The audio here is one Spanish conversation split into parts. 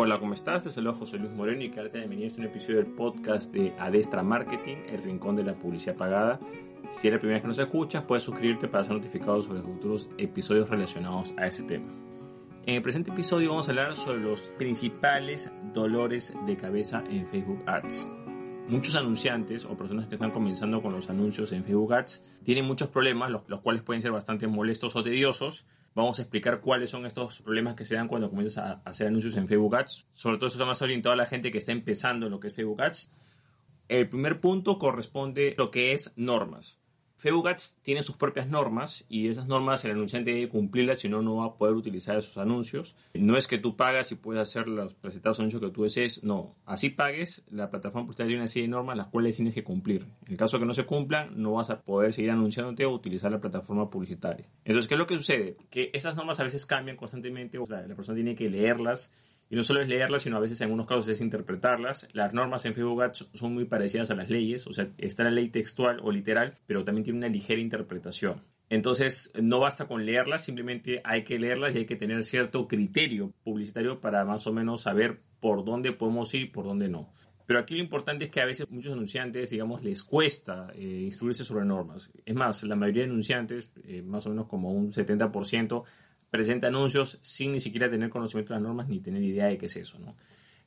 Hola, ¿cómo estás? Te saludo José Luis Moreno y quédate bienvenido a un episodio del podcast de Adestra Marketing, el rincón de la publicidad pagada. Si es la primera vez que nos escuchas, puedes suscribirte para ser notificado sobre futuros episodios relacionados a ese tema. En el presente episodio vamos a hablar sobre los principales dolores de cabeza en Facebook Ads. Muchos anunciantes o personas que están comenzando con los anuncios en Facebook Ads tienen muchos problemas, los, cuales pueden ser bastante molestos o tediosos. Vamos a explicar cuáles son estos problemas que se dan cuando comienzas a hacer anuncios en Facebook Ads. Sobre todo esto está más orientado a la gente que está empezando en lo que es Facebook Ads. El primer punto corresponde a lo que es normas. Facebook Ads tiene sus propias normas y esas normas el anunciante debe cumplirlas, si no, no va a poder utilizar esos anuncios. No es que tú pagas y puedes hacer los presentados anuncios que tú desees, no. Así pagues, la plataforma publicitaria tiene una serie de normas las cuales tienes que cumplir. En el caso que no se cumplan, no vas a poder seguir anunciándote o utilizar la plataforma publicitaria. Entonces, ¿qué es lo que sucede? Que esas normas a veces cambian constantemente, la persona tiene que leerlas y no solo es leerlas, sino a veces en algunos casos es interpretarlas. Las normas en Facebook Ads son muy parecidas a las leyes, o sea, está la ley textual o literal, pero también tiene una ligera interpretación. Entonces, no basta con leerlas, simplemente hay que leerlas y hay que tener cierto criterio publicitario para más o menos saber por dónde podemos ir por dónde no. Pero aquí lo importante es que a veces muchos anunciantes, digamos, les cuesta eh, instruirse sobre normas. Es más, la mayoría de anunciantes, eh, más o menos como un 70%, presenta anuncios sin ni siquiera tener conocimiento de las normas ni tener idea de qué es eso, ¿no?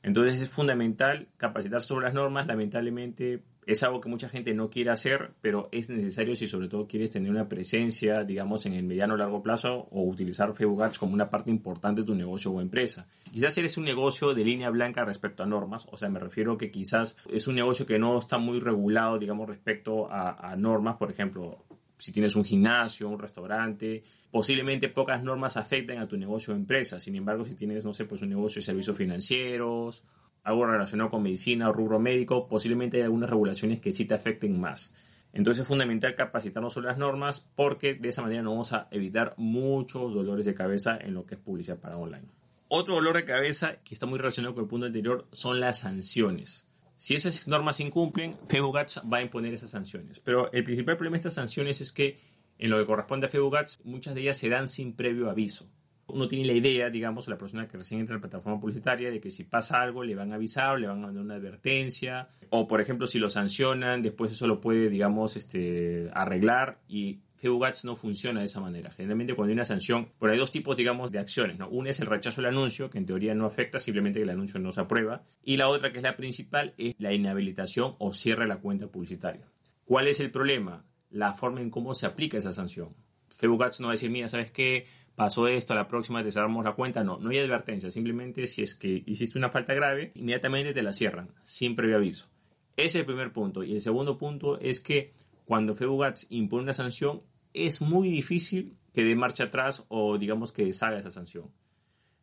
Entonces es fundamental capacitar sobre las normas, lamentablemente es algo que mucha gente no quiere hacer, pero es necesario si sobre todo quieres tener una presencia, digamos, en el mediano o largo plazo o utilizar Facebook Ads como una parte importante de tu negocio o empresa. Quizás eres un negocio de línea blanca respecto a normas, o sea, me refiero que quizás es un negocio que no está muy regulado, digamos, respecto a, a normas, por ejemplo, si tienes un gimnasio, un restaurante, posiblemente pocas normas afecten a tu negocio o empresa. Sin embargo, si tienes, no sé, pues un negocio de servicios financieros, algo relacionado con medicina o rubro médico, posiblemente hay algunas regulaciones que sí te afecten más. Entonces es fundamental capacitarnos sobre las normas porque de esa manera nos vamos a evitar muchos dolores de cabeza en lo que es publicidad para online. Otro dolor de cabeza que está muy relacionado con el punto anterior son las sanciones. Si esas normas se incumplen, Ads va a imponer esas sanciones. Pero el principal problema de estas sanciones es que en lo que corresponde a Ads, muchas de ellas se dan sin previo aviso. Uno tiene la idea, digamos, la persona que recién entra en la plataforma publicitaria, de que si pasa algo le van a avisar, le van a dar una advertencia, o por ejemplo si lo sancionan, después eso lo puede, digamos, este, arreglar y Ads no funciona de esa manera. Generalmente cuando hay una sanción, bueno, hay dos tipos, digamos, de acciones, ¿no? Una es el rechazo del anuncio, que en teoría no afecta, simplemente que el anuncio no se aprueba. Y la otra, que es la principal, es la inhabilitación o cierre de la cuenta publicitaria. ¿Cuál es el problema? La forma en cómo se aplica esa sanción. Facebook no va a decir, mira, ¿sabes qué? Pasó esto, a la próxima te cerramos la cuenta. No, no hay advertencia. Simplemente si es que hiciste una falta grave, inmediatamente te la cierran, sin previo aviso. Ese es el primer punto. Y el segundo punto es que cuando Facebook impone una sanción, es muy difícil que dé marcha atrás o digamos que deshaga esa sanción.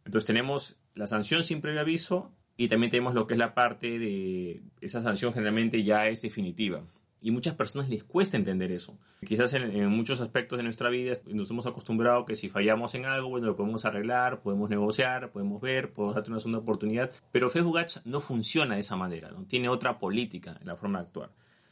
Entonces tenemos la sanción sin previo aviso y también tenemos lo que es la parte de esa sanción generalmente ya es definitiva. Y muchas personas les cuesta entender eso. Quizás en, muchos aspectos de nuestra vida nos hemos acostumbrado que si fallamos en algo, bueno, lo podemos arreglar, podemos negociar, podemos ver, podemos darte una segunda oportunidad. Pero Facebook Ads no funciona de esa manera, ¿no? tiene otra política en la forma de actuar.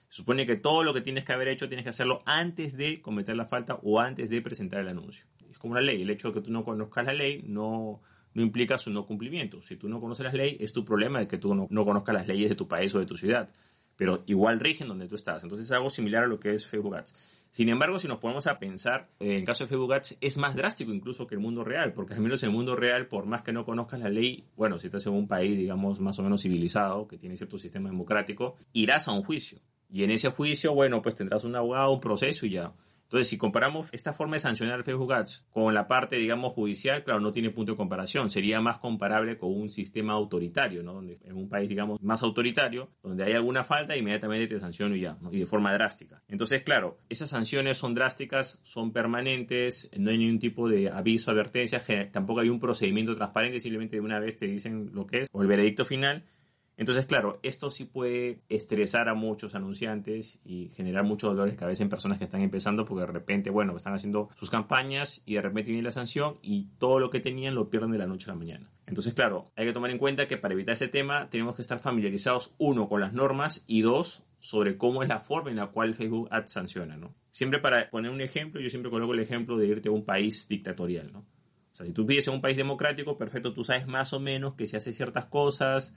Se supone que todo lo que tienes que haber hecho tienes que hacerlo antes de cometer la falta o antes de presentar el anuncio. Es como una ley. El hecho de que tú no conozcas la ley no, no implica su no cumplimiento. Si tú no conoces las leyes, es tu problema de que tú no, no conozcas las leyes de tu país o de tu ciudad. Pero igual rigen donde tú estás. Entonces es algo similar a lo que es Facebook Ads. Sin embargo, si nos ponemos a pensar, en el caso de Facebook Ads es más drástico incluso que el mundo real, porque al menos en el mundo real, por más que no conozcas la ley, bueno, si estás en un país, digamos, más o menos civilizado, que tiene cierto sistema democrático, irás a un juicio. Y en ese juicio, bueno, pues tendrás un abogado, un proceso y ya. Entonces, si comparamos esta forma de sancionar Facebook Ads con la parte, digamos, judicial, claro, no tiene punto de comparación. Sería más comparable con un sistema autoritario, ¿no? En un país, digamos, más autoritario, donde hay alguna falta, inmediatamente te sanciono y ya, y de forma drástica. Entonces, claro, esas sanciones son drásticas, son permanentes, no hay ningún tipo de aviso, advertencia, tampoco hay un procedimiento transparente, simplemente de una vez te dicen lo que es, o el veredicto final, entonces, claro, esto sí puede estresar a muchos anunciantes y generar muchos dolores de cabeza en personas que están empezando porque de repente, bueno, están haciendo sus campañas y de repente viene la sanción y todo lo que tenían lo pierden de la noche a la mañana. Entonces, claro, hay que tomar en cuenta que para evitar ese tema tenemos que estar familiarizados, uno, con las normas y dos, sobre cómo es la forma en la cual Facebook Ads sanciona, ¿no? Siempre para poner un ejemplo, yo siempre coloco el ejemplo de irte a un país dictatorial, ¿no? O sea, si tú vives en un país democrático, perfecto, tú sabes más o menos que se hace ciertas cosas,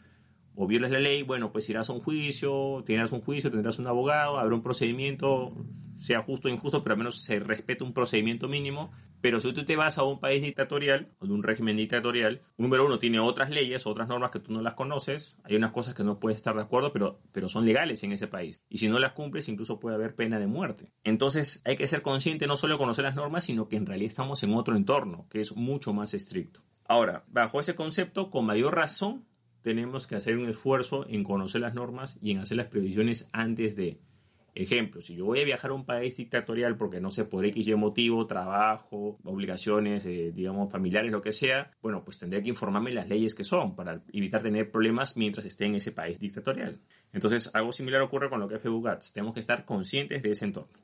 o violas la ley, bueno, pues irás a un juicio, tendrás un juicio, tendrás un abogado, habrá un procedimiento, sea justo o injusto, pero al menos se respeta un procedimiento mínimo. Pero si tú te vas a un país dictatorial o de un régimen dictatorial, número uno tiene otras leyes, otras normas que tú no las conoces, hay unas cosas que no puedes estar de acuerdo, pero, pero son legales en ese país. Y si no las cumples, incluso puede haber pena de muerte. Entonces hay que ser consciente no solo de conocer las normas, sino que en realidad estamos en otro entorno, que es mucho más estricto. Ahora, bajo ese concepto, con mayor razón, tenemos que hacer un esfuerzo en conocer las normas y en hacer las previsiones antes de. Ejemplo, si yo voy a viajar a un país dictatorial porque no sé por X motivo, trabajo, obligaciones, eh, digamos, familiares, lo que sea, bueno, pues tendré que informarme las leyes que son para evitar tener problemas mientras esté en ese país dictatorial. Entonces, algo similar ocurre con lo que es Facebook. Tenemos que estar conscientes de ese entorno.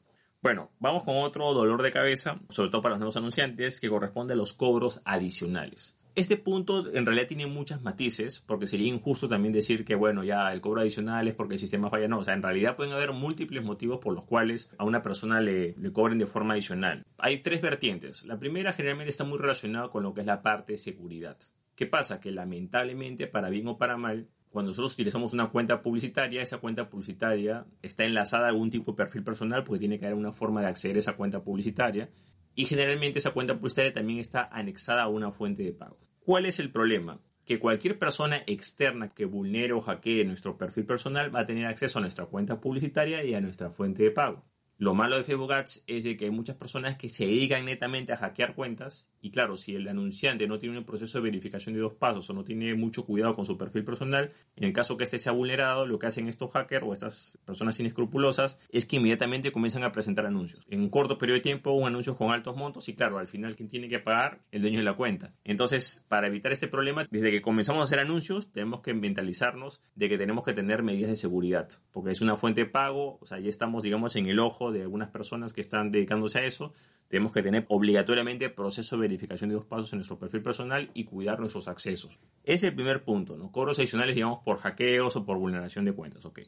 Bueno, vamos con otro dolor de cabeza, sobre todo para los nuevos anunciantes, que corresponde a los cobros adicionales. Este punto en realidad tiene muchas matices, porque sería injusto también decir que, bueno, ya el cobro adicional es porque el sistema falla. No, o sea, en realidad pueden haber múltiples motivos por los cuales a una persona le, le cobren de forma adicional. Hay tres vertientes. La primera generalmente está muy relacionada con lo que es la parte de seguridad. ¿Qué pasa? Que lamentablemente, para bien o para mal, cuando nosotros utilizamos una cuenta publicitaria, esa cuenta publicitaria está enlazada a algún tipo de perfil personal porque tiene que haber una forma de acceder a esa cuenta publicitaria y generalmente esa cuenta publicitaria también está anexada a una fuente de pago. ¿Cuál es el problema? Que cualquier persona externa que vulnere o hackee nuestro perfil personal va a tener acceso a nuestra cuenta publicitaria y a nuestra fuente de pago. Lo malo de Facebook Ads es de que hay muchas personas que se dedican netamente a hackear cuentas y claro, si el anunciante no tiene un proceso de verificación de dos pasos o no tiene mucho cuidado con su perfil personal, en el caso que este sea vulnerado, lo que hacen estos hackers o estas personas inescrupulosas es que inmediatamente comienzan a presentar anuncios. En un corto periodo de tiempo, un anuncio con altos montos y claro, al final quien tiene que pagar, el dueño de la cuenta. Entonces, para evitar este problema, desde que comenzamos a hacer anuncios, tenemos que mentalizarnos de que tenemos que tener medidas de seguridad, porque es una fuente de pago, o sea, ya estamos, digamos, en el ojo de algunas personas que están dedicándose a eso, tenemos que tener obligatoriamente proceso de verificación de dos pasos en nuestro perfil personal y cuidar nuestros accesos. Ese es el primer punto, ¿no? Cobros adicionales, digamos, por hackeos o por vulneración de cuentas, ok.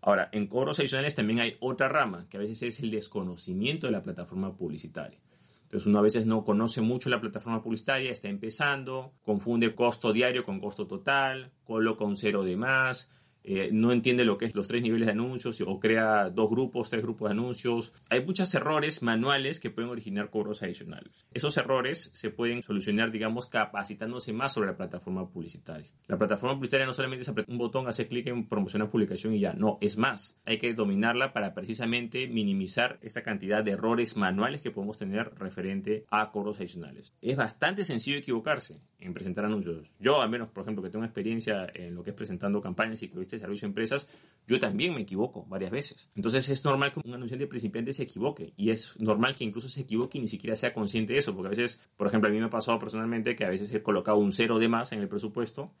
Ahora, en cobros adicionales también hay otra rama, que a veces es el desconocimiento de la plataforma publicitaria. Entonces uno a veces no conoce mucho la plataforma publicitaria, está empezando, confunde costo diario con costo total, coloca un cero de más, eh, no entiende lo que es los tres niveles de anuncios o crea dos grupos, tres grupos de anuncios. Hay muchos errores manuales que pueden originar cobros adicionales. Esos errores se pueden solucionar, digamos, capacitándose más sobre la plataforma publicitaria. La plataforma publicitaria no solamente es apretar un botón, hacer clic en promocionar publicación y ya. No, es más. Hay que dominarla para precisamente minimizar esta cantidad de errores manuales que podemos tener referente a cobros adicionales. Es bastante sencillo equivocarse en presentar anuncios. Yo, al menos, por ejemplo, que tengo experiencia en lo que es presentando campañas y que viste servicio a empresas, yo también me equivoco varias veces. Entonces es normal que un anunciante principiante se equivoque y es normal que incluso se equivoque y ni siquiera sea consciente de eso, porque a veces, por ejemplo, a mí me ha pasado personalmente que a veces he colocado un cero de más en el presupuesto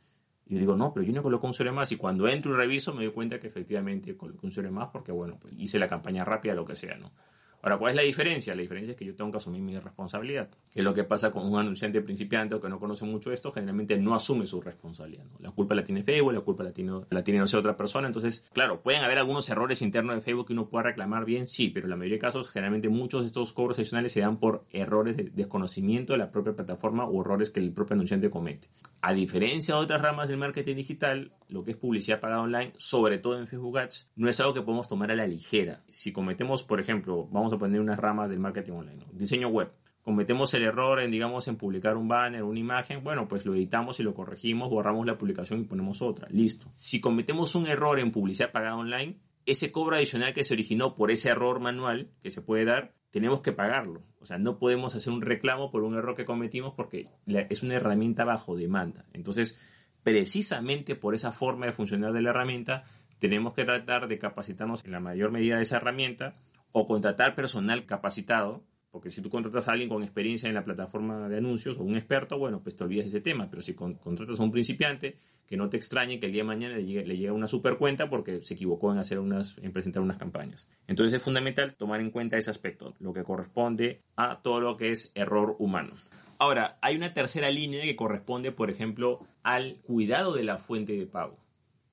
y yo digo, no, pero yo no coloco un cero de más y cuando entro y reviso me doy cuenta que efectivamente coloqué un cero de más porque, bueno, pues hice la campaña rápida, lo que sea, ¿no? Ahora, ¿cuál es la diferencia? La diferencia es que yo tengo que asumir mi responsabilidad. Que es lo que pasa con un anunciante principiante o que no conoce mucho esto, generalmente no asume su responsabilidad. La culpa la tiene Facebook, la culpa la tiene, no sé otra persona. Entonces, claro, pueden haber algunos errores internos de Facebook que uno pueda reclamar bien, sí, pero en la mayoría de casos, generalmente muchos de estos cobros adicionales se dan por errores de desconocimiento de la propia plataforma o errores que el propio anunciante comete. A diferencia de otras ramas del marketing digital, lo que es publicidad pagada online, sobre todo en Facebook Ads, no es algo que podemos tomar a la ligera. Si cometemos, por ejemplo, vamos a poner unas ramas del marketing online, diseño web, cometemos el error en, digamos, en publicar un banner, una imagen, bueno, pues lo editamos y lo corregimos, borramos la publicación y ponemos otra, listo. Si cometemos un error en publicidad pagada online, ese cobro adicional que se originó por ese error manual que se puede dar, tenemos que pagarlo. O sea, no podemos hacer un reclamo por un error que cometimos porque es una herramienta bajo demanda. Entonces, precisamente por esa forma de funcionar de la herramienta, tenemos que tratar de capacitarnos en la mayor medida de esa herramienta o contratar personal capacitado porque si tú contratas a alguien con experiencia en la plataforma de anuncios o un experto, bueno, pues te olvidas de ese tema. Pero si contratas a un principiante, que no te extrañe que el día de mañana le llegue, una super cuenta porque se equivocó en, hacer unas, en presentar unas campañas. Entonces es fundamental tomar en cuenta ese aspecto, lo que corresponde a todo lo que es error humano. Ahora, hay una tercera línea que corresponde, por ejemplo, al cuidado de la fuente de pago.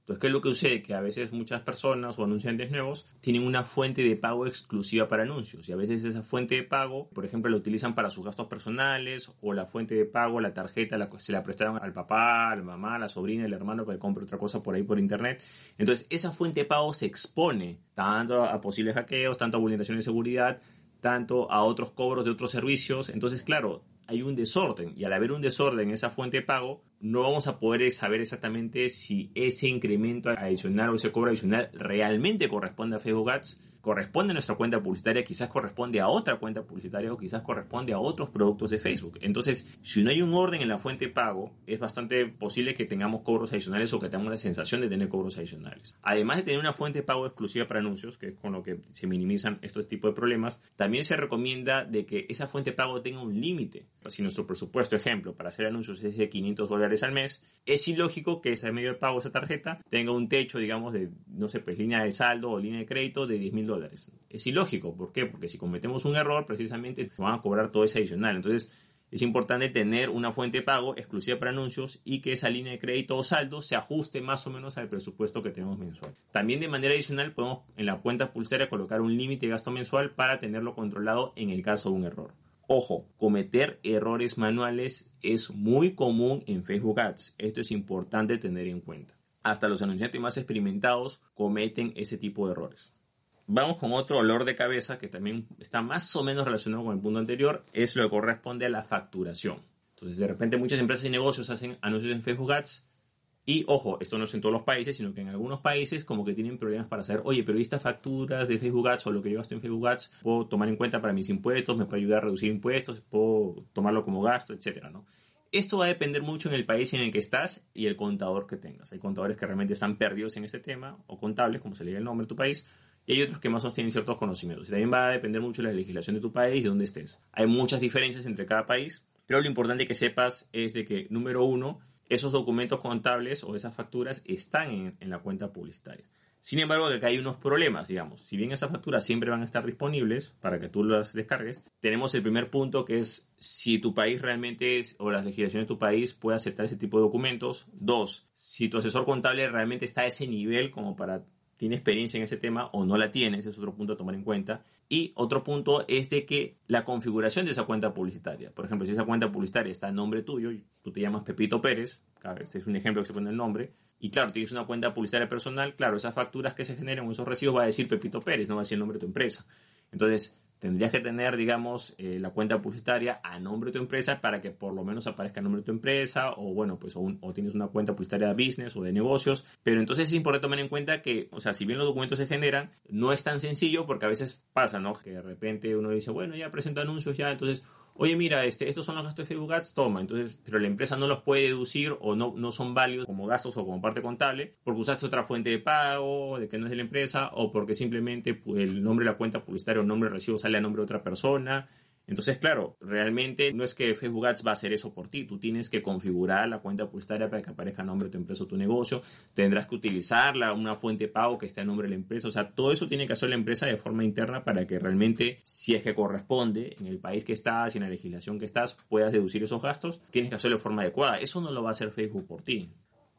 Entonces, ¿qué es lo que sucede? Que a veces muchas personas o anunciantes nuevos tienen una fuente de pago exclusiva para anuncios y a veces esa fuente de pago, por ejemplo, la utilizan para sus gastos personales o la fuente de pago, la tarjeta, la, se la prestaron al papá, a la mamá, la sobrina, al hermano para que compre otra cosa por ahí por internet. Entonces, esa fuente de pago se expone tanto a posibles hackeos, tanto a vulneraciones de seguridad, tanto a otros cobros de otros servicios. Entonces, claro, hay un desorden y al haber un desorden en esa fuente de pago, no vamos a poder saber exactamente si ese incremento adicional o ese cobro adicional realmente corresponde a Facebook Ads corresponde a nuestra cuenta publicitaria, quizás corresponde a otra cuenta publicitaria o quizás corresponde a otros productos de Facebook. Entonces, si no hay un orden en la fuente de pago, es bastante posible que tengamos cobros adicionales o que tengamos la sensación de tener cobros adicionales. Además de tener una fuente de pago exclusiva para anuncios, que es con lo que se minimizan estos tipos de problemas, también se recomienda de que esa fuente de pago tenga un límite. Si nuestro presupuesto, ejemplo, para hacer anuncios es de 500 dólares al mes, es ilógico que ese medio de pago, esa tarjeta, tenga un techo, digamos, de, no sé, pues línea de saldo o línea de crédito de 10 mil dólares es ilógico, ¿por qué? Porque si cometemos un error, precisamente van a cobrar todo ese adicional. Entonces, es importante tener una fuente de pago exclusiva para anuncios y que esa línea de crédito o saldo se ajuste más o menos al presupuesto que tenemos mensual. También de manera adicional podemos en la cuenta publicitaria colocar un límite de gasto mensual para tenerlo controlado en el caso de un error. Ojo, cometer errores manuales es muy común en Facebook Ads. Esto es importante tener en cuenta. Hasta los anunciantes más experimentados cometen ese tipo de errores. Vamos con otro olor de cabeza que también está más o menos relacionado con el punto anterior, es lo que corresponde a la facturación. Entonces, de repente muchas empresas y negocios hacen anuncios en Facebook Ads y, ojo, esto no es en todos los países, sino que en algunos países como que tienen problemas para saber, oye, pero estas facturas de Facebook Ads o lo que yo gasto en Facebook Ads, puedo tomar en cuenta para mis impuestos, me puede ayudar a reducir impuestos, puedo tomarlo como gasto, etcétera, ¿no? Esto va a depender mucho en el país en el que estás y el contador que tengas. Hay contadores que realmente están perdidos en este tema, o contables, como se le diga el nombre de tu país, y hay otros que más o menos tienen ciertos conocimientos. Y también va a depender mucho de la legislación de tu país y de dónde estés. Hay muchas diferencias entre cada país, pero lo importante que sepas es de que, número uno, esos documentos contables o esas facturas están en, la cuenta publicitaria. Sin embargo, acá hay unos problemas, digamos. Si bien esas facturas siempre van a estar disponibles para que tú las descargues, tenemos el primer punto que es si tu país realmente es, o la legislación de tu país puede aceptar ese tipo de documentos. Dos, si tu asesor contable realmente está a ese nivel como para tiene experiencia en ese tema o no la tiene, ese es otro punto a tomar en cuenta. Y otro punto es de que la configuración de esa cuenta publicitaria, por ejemplo, si esa cuenta publicitaria está a nombre tuyo, tú te llamas Pepito Pérez, este es un ejemplo que se pone el nombre, y claro, tienes una cuenta publicitaria personal, claro, esas facturas que se generan o esos recibos va a decir Pepito Pérez, no va a decir el nombre de tu empresa. Entonces, tendrías que tener, digamos, eh, la cuenta publicitaria a nombre de tu empresa para que por lo menos aparezca el nombre de tu empresa o, bueno, pues o, tienes una cuenta publicitaria de business o de negocios. Pero entonces es importante tomar en cuenta que, o sea, si bien los documentos se generan, no es tan sencillo porque a veces pasa, ¿no? Que de repente uno dice, bueno, ya presento anuncios ya, entonces oye, mira, este, estos son los gastos de Facebook Ads, toma. Entonces, pero la empresa no los puede deducir o no, no son válidos como gastos o como parte contable porque usaste otra fuente de pago, de que no es de la empresa, o porque simplemente pues, el nombre de la cuenta publicitaria o nombre de recibo sale a nombre de otra persona. Entonces, claro, realmente no es que Facebook Ads va a hacer eso por ti. Tú tienes que configurar la cuenta publicitaria para que aparezca a nombre de tu empresa o tu negocio. Tendrás que utilizarla, una fuente de pago que esté a nombre de la empresa. O sea, todo eso tiene que hacer la empresa de forma interna para que realmente, si es que corresponde, en el país que estás y en la legislación que estás, puedas deducir esos gastos. Tienes que hacerlo de forma adecuada. Eso no lo va a hacer Facebook por ti.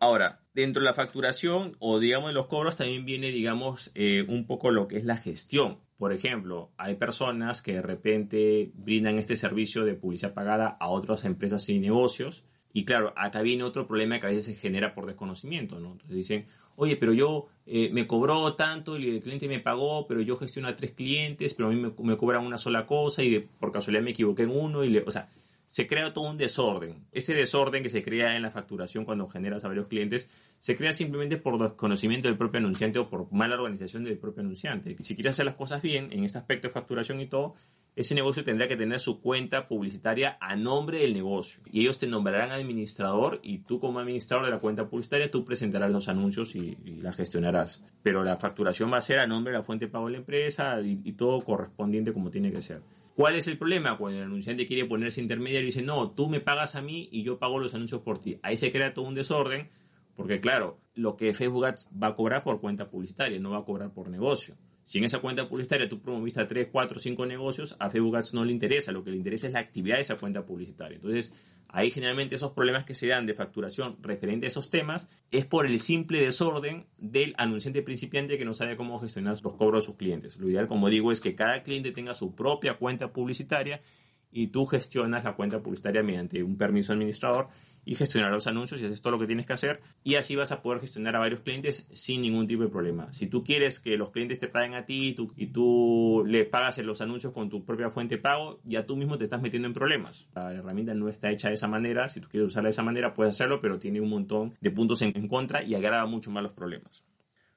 Ahora, dentro de la facturación o digamos de los cobros también viene, digamos, eh, un poco lo que es la gestión. Por ejemplo, hay personas que de repente brindan este servicio de publicidad pagada a otras empresas y negocios. Y claro, acá viene otro problema que a veces se genera por desconocimiento, ¿no? Entonces dicen, oye, pero yo eh, me cobró tanto y el cliente me pagó, pero yo gestiono a tres clientes, pero a mí me, me cobran una sola cosa y de, por casualidad me equivoqué en uno y le, o sea, se crea todo un desorden. Ese desorden que se crea en la facturación cuando generas a varios clientes se crea simplemente por desconocimiento del propio anunciante o por mala organización del propio anunciante. Si quieres hacer las cosas bien en este aspecto de facturación y todo, ese negocio tendrá que tener su cuenta publicitaria a nombre del negocio. Y ellos te nombrarán administrador y tú como administrador de la cuenta publicitaria, tú presentarás los anuncios y, la gestionarás. Pero la facturación va a ser a nombre de la fuente de pago de la empresa y, y todo correspondiente como tiene que ser. ¿Cuál es el problema? Cuando el anunciante quiere ponerse intermediario y dice, no, tú me pagas a mí y yo pago los anuncios por ti. Ahí se crea todo un desorden, porque claro, lo que Facebook va a cobrar por cuenta publicitaria, no va a cobrar por negocio. Si en esa cuenta publicitaria tú promoviste a 3, 4, 5 negocios, a Facebook Ads no le interesa, lo que le interesa es la actividad de esa cuenta publicitaria. Entonces, ahí generalmente esos problemas que se dan de facturación referente a esos temas es por el simple desorden del anunciante principiante que no sabe cómo gestionar los cobros de sus clientes. Lo ideal, como digo, es que cada cliente tenga su propia cuenta publicitaria y tú gestionas la cuenta publicitaria mediante un permiso administrador y gestionar los anuncios y haces todo lo que tienes que hacer y así vas a poder gestionar a varios clientes sin ningún tipo de problema. Si tú quieres que los clientes te paguen a ti y tú, le pagas los anuncios con tu propia fuente de pago, ya tú mismo te estás metiendo en problemas. La herramienta no está hecha de esa manera, si tú quieres usarla de esa manera puedes hacerlo, pero tiene un montón de puntos en, en contra y agrava mucho más los problemas.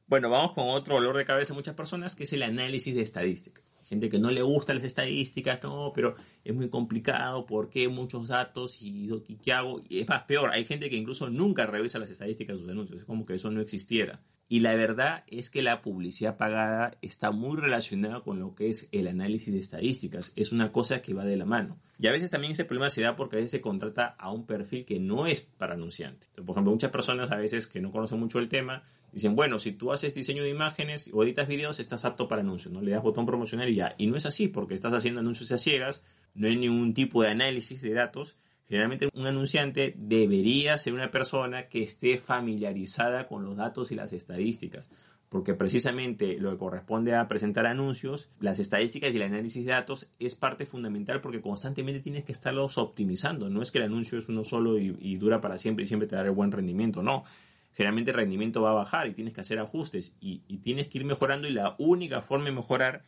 Bueno, vamos con otro dolor de cabeza de muchas personas que es el análisis de estadísticas gente que no le gusta las estadísticas, no, pero es muy complicado, ¿por qué muchos datos y, qué hago? Y es más peor, hay gente que incluso nunca revisa las estadísticas de sus anuncios, es como que eso no existiera. Y la verdad es que la publicidad pagada está muy relacionada con lo que es el análisis de estadísticas. Es una cosa que va de la mano. Y a veces también ese problema se da porque a veces se contrata a un perfil que no es para anunciante. Por ejemplo, muchas personas a veces que no conocen mucho el tema dicen, bueno, si tú haces diseño de imágenes o editas videos, estás apto para anuncios, ¿no? Le das botón promocional y ya. Y no es así porque estás haciendo anuncios a ciegas, no hay ningún tipo de análisis de datos Generalmente un anunciante debería ser una persona que esté familiarizada con los datos y las estadísticas, porque precisamente lo que corresponde a presentar anuncios, las estadísticas y el análisis de datos es parte fundamental porque constantemente tienes que estarlos optimizando. No es que el anuncio es uno solo y, dura para siempre y siempre te dará buen rendimiento, no. Generalmente el rendimiento va a bajar y tienes que hacer ajustes y, tienes que ir mejorando y la única forma de mejorar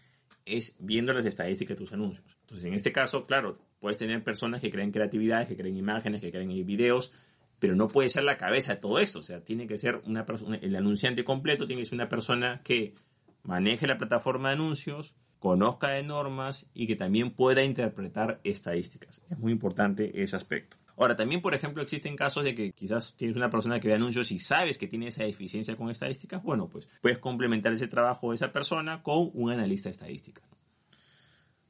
es viendo las estadísticas de tus anuncios. Entonces, en este caso, claro, puedes tener personas que creen creatividad, que creen imágenes, que creen videos, pero no puede ser la cabeza de todo esto. O sea, tiene que ser una el anunciante completo tiene que ser una persona que maneje la plataforma de anuncios, conozca de normas y que también pueda interpretar estadísticas. Es muy importante ese aspecto. Ahora, también, por ejemplo, existen casos de que quizás tienes una persona que ve anuncios y sabes que tiene esa deficiencia con estadísticas. Bueno, pues puedes complementar ese trabajo de esa persona con un analista estadística.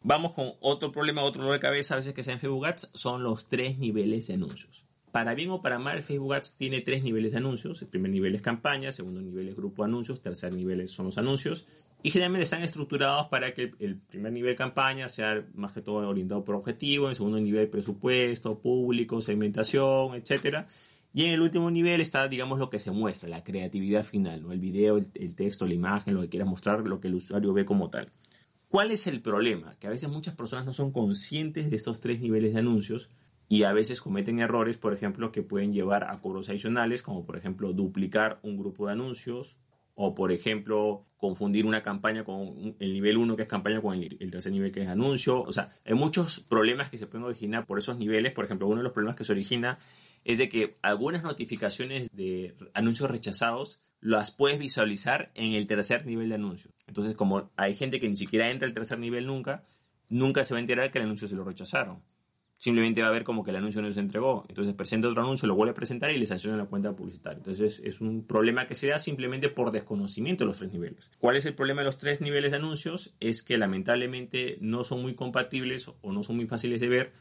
Vamos con otro problema, otro dolor de cabeza a veces que sea en Facebook Ads, son los tres niveles de anuncios. Para bien o para mal, Facebook Ads tiene tres niveles de anuncios. El primer nivel es campaña, segundo nivel es grupo de anuncios, tercer nivel son los anuncios. Y generalmente están estructurados para que el primer nivel campaña sea más que todo orientado por objetivo, el segundo nivel presupuesto, público, segmentación, etc. Y en el último nivel está, digamos, lo que se muestra, la creatividad final, ¿no? el video, el texto, la imagen, lo que quieras mostrar, lo que el usuario ve como tal. ¿Cuál es el problema? Que a veces muchas personas no son conscientes de estos tres niveles de anuncios y a veces cometen errores, por ejemplo, que pueden llevar a cobros adicionales, como por ejemplo duplicar un grupo de anuncios o por ejemplo confundir una campaña con el nivel 1 que es campaña con el, tercer nivel que es anuncio. O sea, hay muchos problemas que se pueden originar por esos niveles. Por ejemplo, uno de los problemas que se origina es de que algunas notificaciones de anuncios rechazados las puedes visualizar en el tercer nivel de anuncios. Entonces, como hay gente que ni siquiera entra al tercer nivel nunca, nunca se va a enterar que el anuncio se lo rechazaron. Simplemente va a ver como que el anuncio no se entregó. Entonces presenta otro anuncio, lo vuelve a presentar y le sanciona la cuenta publicitaria. Entonces es un problema que se da simplemente por desconocimiento de los tres niveles. ¿Cuál es el problema de los tres niveles de anuncios? Es que lamentablemente no son muy compatibles o no son muy fáciles de ver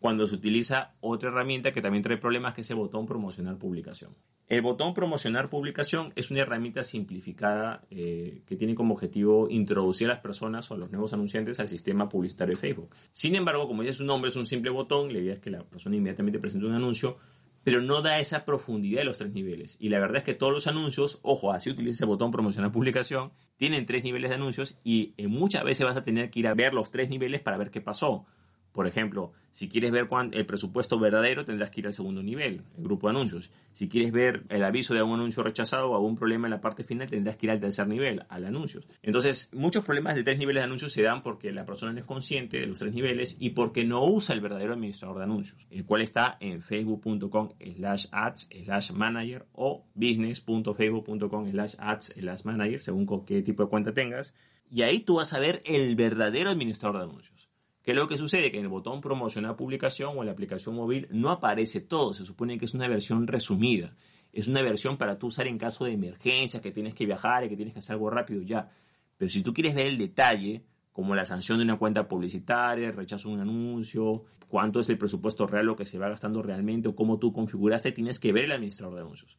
cuando se utiliza otra herramienta que también trae problemas, que es el botón promocionar publicación. El botón promocionar publicación es una herramienta simplificada eh, que tiene como objetivo introducir a las personas o a los nuevos anunciantes al sistema publicitario de Facebook. Sin embargo, como dice su nombre, es un simple botón, la idea es que la persona inmediatamente presente un anuncio, pero no da esa profundidad de los tres niveles. Y la verdad es que todos los anuncios, ojo, así utiliza el botón promocionar publicación, tienen tres niveles de anuncios y eh, muchas veces vas a tener que ir a ver los tres niveles para ver qué pasó. Por ejemplo, si quieres ver el presupuesto verdadero, tendrás que ir al segundo nivel, el grupo de anuncios. Si quieres ver el aviso de algún anuncio rechazado o algún problema en la parte final, tendrás que ir al tercer nivel, al anuncios. Entonces, muchos problemas de tres niveles de anuncios se dan porque la persona no es consciente de los tres niveles y porque no usa el verdadero administrador de anuncios, el cual está en facebook.com slash ads slash manager o business.facebook.com slash ads slash manager, según qué tipo de cuenta tengas. Y ahí tú vas a ver el verdadero administrador de anuncios ¿Qué es lo que sucede? Que en el botón promocionar publicación o en la aplicación móvil no aparece todo. Se supone que es una versión resumida. Es una versión para tú usar en caso de emergencia, que tienes que viajar y que tienes que hacer algo rápido ya. Pero si tú quieres ver el detalle, como la sanción de una cuenta publicitaria, el rechazo de un anuncio, cuánto es el presupuesto real, lo que se va gastando realmente o cómo tú configuraste, tienes que ver el administrador de anuncios.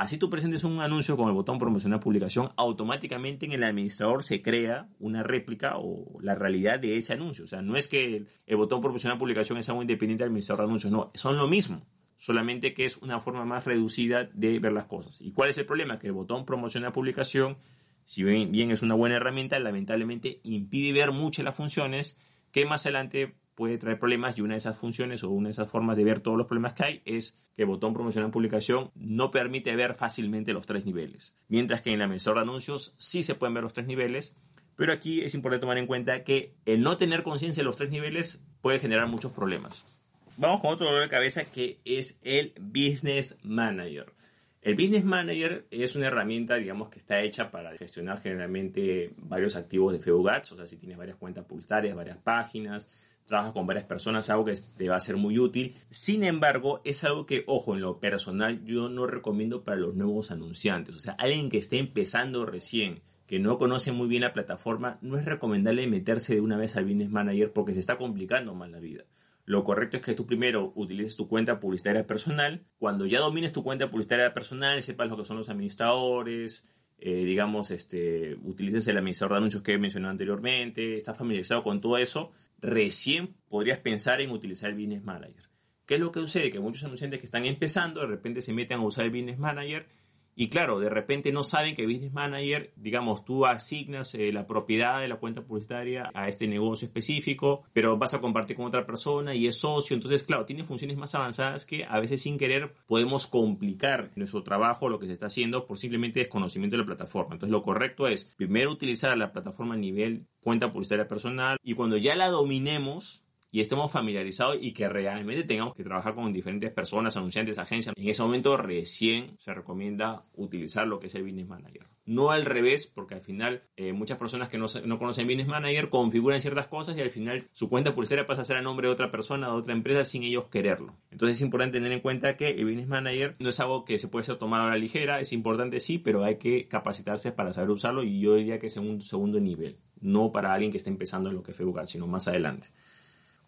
Así tú presentes un anuncio con el botón promocionar publicación, automáticamente en el administrador se crea una réplica o la realidad de ese anuncio. O sea, no es que el botón promocionar publicación es algo independiente del administrador de anuncios, no, son lo mismo, solamente que es una forma más reducida de ver las cosas. ¿Y cuál es el problema? Que el botón promocionar publicación, si bien, es una buena herramienta, lamentablemente impide ver muchas las funciones que más adelante puede traer problemas y una de esas funciones o una de esas formas de ver todos los problemas que hay es que el botón promocionar publicación no permite ver fácilmente los tres niveles. Mientras que en la emisor de anuncios sí se pueden ver los tres niveles, pero aquí es importante tomar en cuenta que el no tener conciencia de los tres niveles puede generar muchos problemas. Vamos con otro dolor de cabeza que es el Business Manager. El Business Manager es una herramienta, digamos, que está hecha para gestionar generalmente varios activos de Facebook o sea, si tienes varias cuentas publicitarias, varias páginas, trabajas con varias personas, algo que te va a ser muy útil. Sin embargo, es algo que, ojo, en lo personal yo no recomiendo para los nuevos anunciantes. O sea, alguien que esté empezando recién, que no conoce muy bien la plataforma, no es recomendable meterse de una vez al Business Manager porque se está complicando más la vida. Lo correcto es que tú primero utilices tu cuenta publicitaria personal. Cuando ya domines tu cuenta publicitaria personal, sepas lo que son los administradores, eh, digamos, este, utilices el administrador de anuncios que he mencionado anteriormente, estás familiarizado con todo eso, recién podrías pensar en utilizar el Business Manager. ¿Qué es lo que sucede? Que muchos anunciantes que están empezando de repente se meten a usar el Business Manager y claro, de repente no saben que Business Manager, digamos, tú asignas eh, la propiedad de la cuenta publicitaria a este negocio específico, pero vas a compartir con otra persona y es socio. Entonces, claro, tiene funciones más avanzadas que a veces sin querer podemos complicar nuestro trabajo, lo que se está haciendo por simplemente desconocimiento de la plataforma. Entonces, lo correcto es primero utilizar la plataforma a nivel cuenta publicitaria personal y cuando ya la dominemos, y estemos familiarizados y que realmente tengamos que trabajar con diferentes personas, anunciantes, agencias, en ese momento recién se recomienda utilizar lo que es el Business Manager. No al revés, porque al final eh, muchas personas que no, no conocen Business Manager configuran ciertas cosas y al final su cuenta publicitaria pasa a ser a nombre de otra persona, de otra empresa, sin ellos quererlo. Entonces es importante tener en cuenta que el Business Manager no es algo que se puede ser tomado a la ligera, es importante sí, pero hay que capacitarse para saber usarlo y yo diría que es un segundo nivel, no para alguien que está empezando en lo que es Facebook, sino más adelante.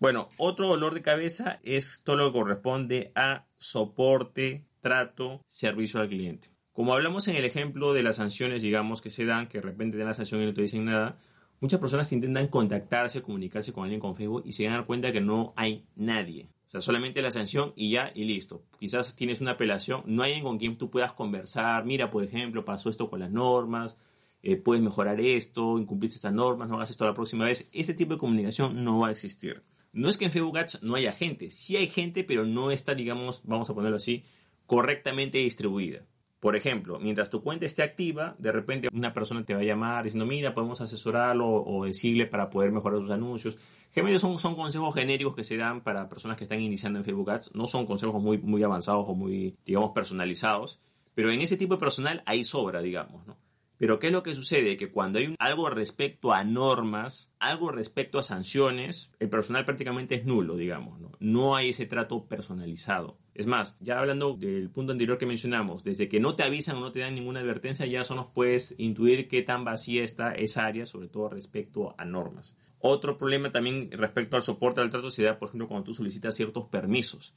Bueno, otro dolor de cabeza es todo lo que corresponde a soporte, trato, servicio al cliente. Como hablamos en el ejemplo de las sanciones, digamos, que se dan, que de repente dan la sanción y no te dicen nada, muchas personas intentan contactarse, comunicarse con alguien con Facebook y se dan cuenta que no hay nadie. O sea, solamente la sanción y ya y listo. Quizás tienes una apelación, no hay alguien con quien tú puedas conversar. Mira, por ejemplo, pasó esto con las normas, eh, puedes mejorar esto, incumpliste estas normas, no hagas esto la próxima vez. Ese tipo de comunicación no va a existir. No es que en Facebook Ads no haya gente, sí hay gente, pero no está, digamos, vamos a ponerlo así, correctamente distribuida. Por ejemplo, mientras tu cuenta esté activa, de repente una persona te va a llamar diciendo, mira, podemos asesorarlo o decirle para poder mejorar sus anuncios. Generalmente son, son consejos genéricos que se dan para personas que están iniciando en Facebook Ads. No son consejos muy, muy avanzados o muy, digamos, personalizados. Pero en ese tipo de personal hay sobra, digamos, ¿no? Pero ¿qué es lo que sucede? Que cuando hay algo respecto a normas, algo respecto a sanciones, el personal prácticamente es nulo, digamos, ¿no? No hay ese trato personalizado. Es más, ya hablando del punto anterior que mencionamos, desde que no te avisan o no te dan ninguna advertencia, ya eso nos puedes intuir qué tan vacía está esa área, sobre todo respecto a normas. Otro problema también respecto al soporte al trato se da, por ejemplo, cuando tú solicitas ciertos permisos.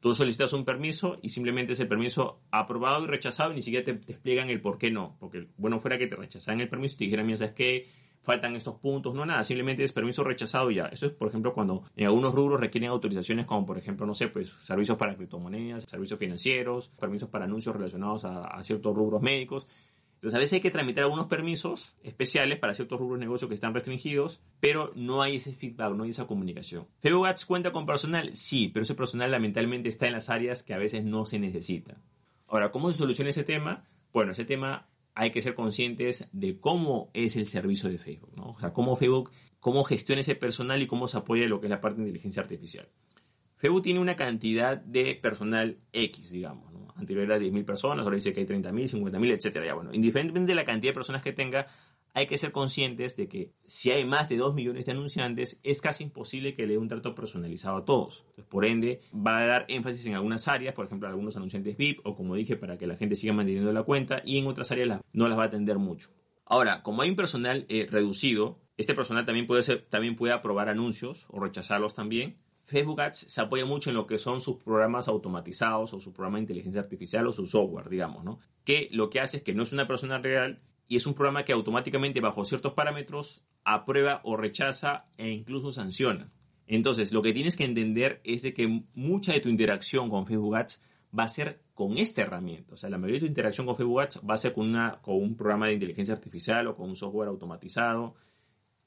Tú solicitas un permiso y simplemente es el permiso aprobado y rechazado y ni siquiera te, explican el por qué no. Porque bueno fuera que te rechazaran el permiso y te dijeran, mira, ¿sabes qué? Faltan estos puntos, no nada, simplemente es permiso rechazado y ya. Eso es, por ejemplo, cuando en algunos rubros requieren autorizaciones como, por ejemplo, no sé, pues servicios para criptomonedas, servicios financieros, permisos para anuncios relacionados a ciertos rubros médicos. Entonces a veces hay que tramitar algunos permisos especiales para ciertos rubros de negocio que están restringidos, pero no hay ese feedback, no hay esa comunicación. Facebook Ads cuenta con personal, sí, pero ese personal lamentablemente está en las áreas que a veces no se necesita. Ahora, ¿cómo se soluciona ese tema? Bueno, ese tema hay que ser conscientes de cómo es el servicio de Facebook, ¿no? O sea, cómo Facebook, cómo gestiona ese personal y cómo se apoya lo que es la parte de inteligencia artificial. Facebook tiene una cantidad de personal X, digamos. Anterior era 10.000 personas, ahora dice que hay 30.000, 50.000, etc. Ya, bueno, indiferentemente de la cantidad de personas que tenga, hay que ser conscientes de que si hay más de 2 millones de anunciantes, es casi imposible que le dé un trato personalizado a todos. por ende, va a dar énfasis en algunas áreas, por ejemplo, algunos anunciantes VIP, o como dije, para que la gente siga manteniendo la cuenta, y en otras áreas no las va a atender mucho. Ahora, como hay un personal eh, reducido, este personal también puede, ser, también puede aprobar anuncios o rechazarlos también. Facebook Ads se apoya mucho en lo que son sus programas automatizados o su programa de inteligencia artificial o su software, digamos, ¿no? Que lo que hace es que no es una persona real y es un programa que automáticamente bajo ciertos parámetros aprueba o rechaza e incluso sanciona. Entonces, lo que tienes que entender es de que mucha de tu interacción con Facebook Ads va a ser con esta herramienta. O sea, la mayoría de tu interacción con Facebook Ads va a ser con, una, con un programa de inteligencia artificial o con un software automatizado.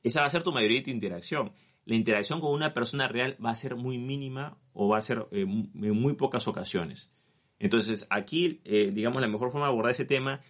Esa va a ser tu mayoría de tu interacción. La interacción con una persona real va a ser muy mínima o va a ser eh, en muy pocas ocasiones. Entonces, aquí, eh, digamos, la mejor forma de abordar ese tema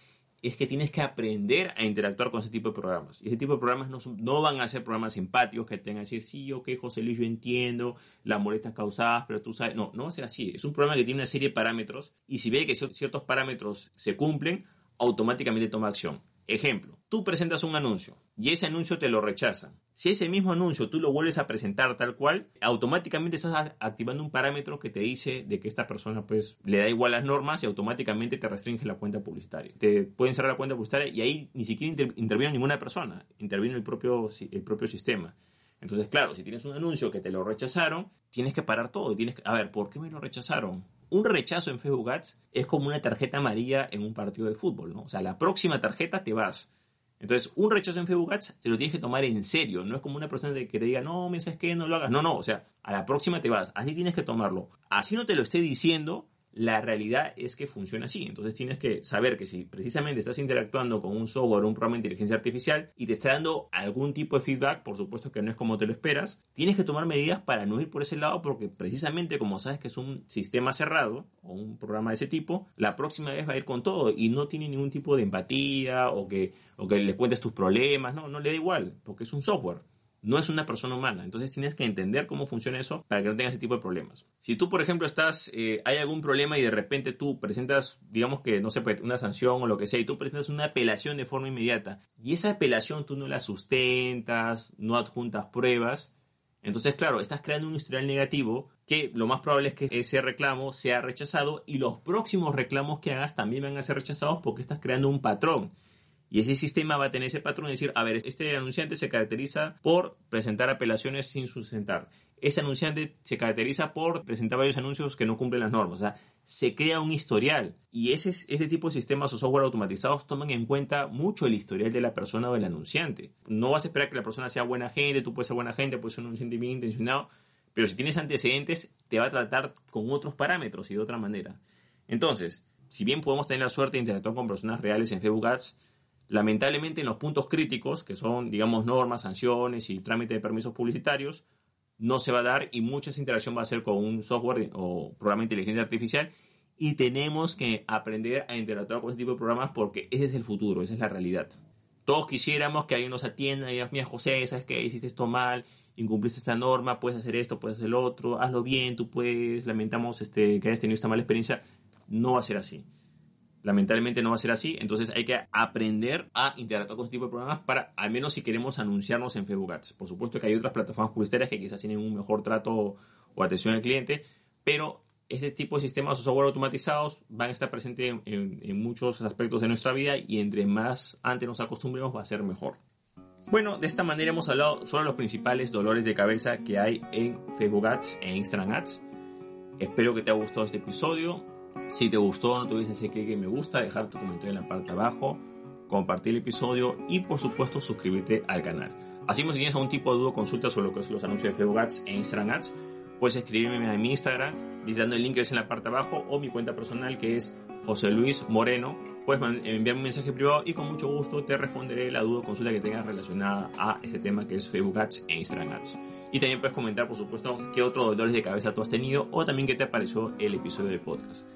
es que tienes que aprender a interactuar con ese tipo de programas. Y ese tipo de programas no, no van a ser programas simpáticos que tengan que decir, sí, ok, José Luis, yo entiendo las molestias causadas, pero tú sabes. No, no va a ser así. Es un programa que tiene una serie de parámetros y si ve que ciertos parámetros se cumplen, automáticamente toma acción. Ejemplo, tú presentas un anuncio y ese anuncio te lo rechazan. Si ese mismo anuncio tú lo vuelves a presentar tal cual, automáticamente estás activando un parámetro que te dice de que esta persona pues le da igual las normas y automáticamente te restringe la cuenta publicitaria. Te pueden cerrar la cuenta publicitaria y ahí ni siquiera interviene ninguna persona, interviene el propio, el propio sistema. Entonces, claro, si tienes un anuncio que te lo rechazaron, tienes que parar todo. Tienes que, a ver, ¿por qué me lo rechazaron? Un rechazo en Facebook Ads es como una tarjeta amarilla en un partido de fútbol, ¿no? O sea, la próxima tarjeta te vas. Entonces, un rechazo en Facebook Ads te lo tienes que tomar en serio. No es como una persona que te diga, no, me sabes que no lo hagas. No, no, o sea, a la próxima te vas. Así tienes que tomarlo. Así no te lo esté diciendo, la realidad es que funciona así. Entonces tienes que saber que si precisamente estás interactuando con un software o un programa de inteligencia artificial y te está dando algún tipo de feedback, por supuesto que no es como te lo esperas, tienes que tomar medidas para no ir por ese lado porque precisamente como sabes que es un sistema cerrado o un programa de ese tipo, la próxima vez va a ir con todo y no tiene ningún tipo de empatía o que, o que le cuentes tus problemas, no, no le da igual porque es un software no es una persona humana. Entonces tienes que entender cómo funciona eso para que no tengas ese tipo de problemas. Si tú, por ejemplo, estás, eh, hay algún problema y de repente tú presentas, digamos que, no sé, pues, una sanción o lo que sea, y tú presentas una apelación de forma inmediata, y esa apelación tú no la sustentas, no adjuntas pruebas, entonces, claro, estás creando un historial negativo que lo más probable es que ese reclamo sea rechazado y los próximos reclamos que hagas también van a ser rechazados porque estás creando un patrón. Y ese sistema va a tener ese patrón de decir, a ver, este anunciante se caracteriza por presentar apelaciones sin sustentar. Este anunciante se caracteriza por presentar varios anuncios que no cumplen las normas. O sea, se crea un historial. Y ese, ese tipo de sistemas o software automatizados toman en cuenta mucho el historial de la persona o del anunciante. No vas a esperar que la persona sea buena gente, tú puedes ser buena gente, puedes ser un anunciante bien intencionado, pero si tienes antecedentes, te va a tratar con otros parámetros y de otra manera. Entonces, si bien podemos tener la suerte de interactuar con personas reales en Facebook Ads, Lamentablemente en los puntos críticos, que son, digamos, normas, sanciones y trámite de permisos publicitarios, no se va a dar y mucha interacción va a ser con un software o programa de inteligencia artificial y tenemos que aprender a interactuar con ese tipo de programas porque ese es el futuro, esa es la realidad. Todos quisiéramos que alguien nos atienda y diga, mira José, ¿sabes qué? Hiciste esto mal, incumpliste esta norma, puedes hacer esto, puedes hacer lo otro, hazlo bien, tú puedes, lamentamos este, que hayas tenido esta mala experiencia. No va a ser así. Lamentablemente no va a ser así, entonces hay que aprender a interactuar con este tipo de programas para, al menos si queremos anunciarnos en Facebook Ads. Por supuesto que hay otras plataformas publicitarias que quizás tienen un mejor trato o atención al cliente, pero este tipo de sistemas o software automatizados van a estar presentes en, muchos aspectos de nuestra vida y entre más antes nos acostumbremos va a ser mejor. Bueno, de esta manera hemos hablado sobre los principales dolores de cabeza que hay en Facebook Ads e Instagram Ads. Espero que te haya gustado este episodio. Si te gustó, no te olvides de que me gusta, dejar tu comentario en la parte de abajo, compartir el episodio y por supuesto suscribirte al canal. Así si tienes algún tipo de duda o consulta sobre lo que son los anuncios de Facebook Ads e Instagram Ads, puedes escribirme a mi Instagram visitando el link que es en la parte de abajo o mi cuenta personal que es José Luis Moreno. Puedes enviarme un mensaje privado y con mucho gusto te responderé la duda o consulta que tengas relacionada a este tema que es Facebook Ads e Instagram Ads. Y también puedes comentar, por supuesto, qué otros dolores de cabeza tú has tenido o también qué te pareció el episodio de podcast.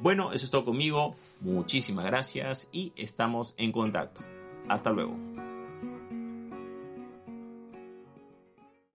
Bueno, eso es todo conmigo. Muchísimas gracias y estamos en contacto. Hasta luego.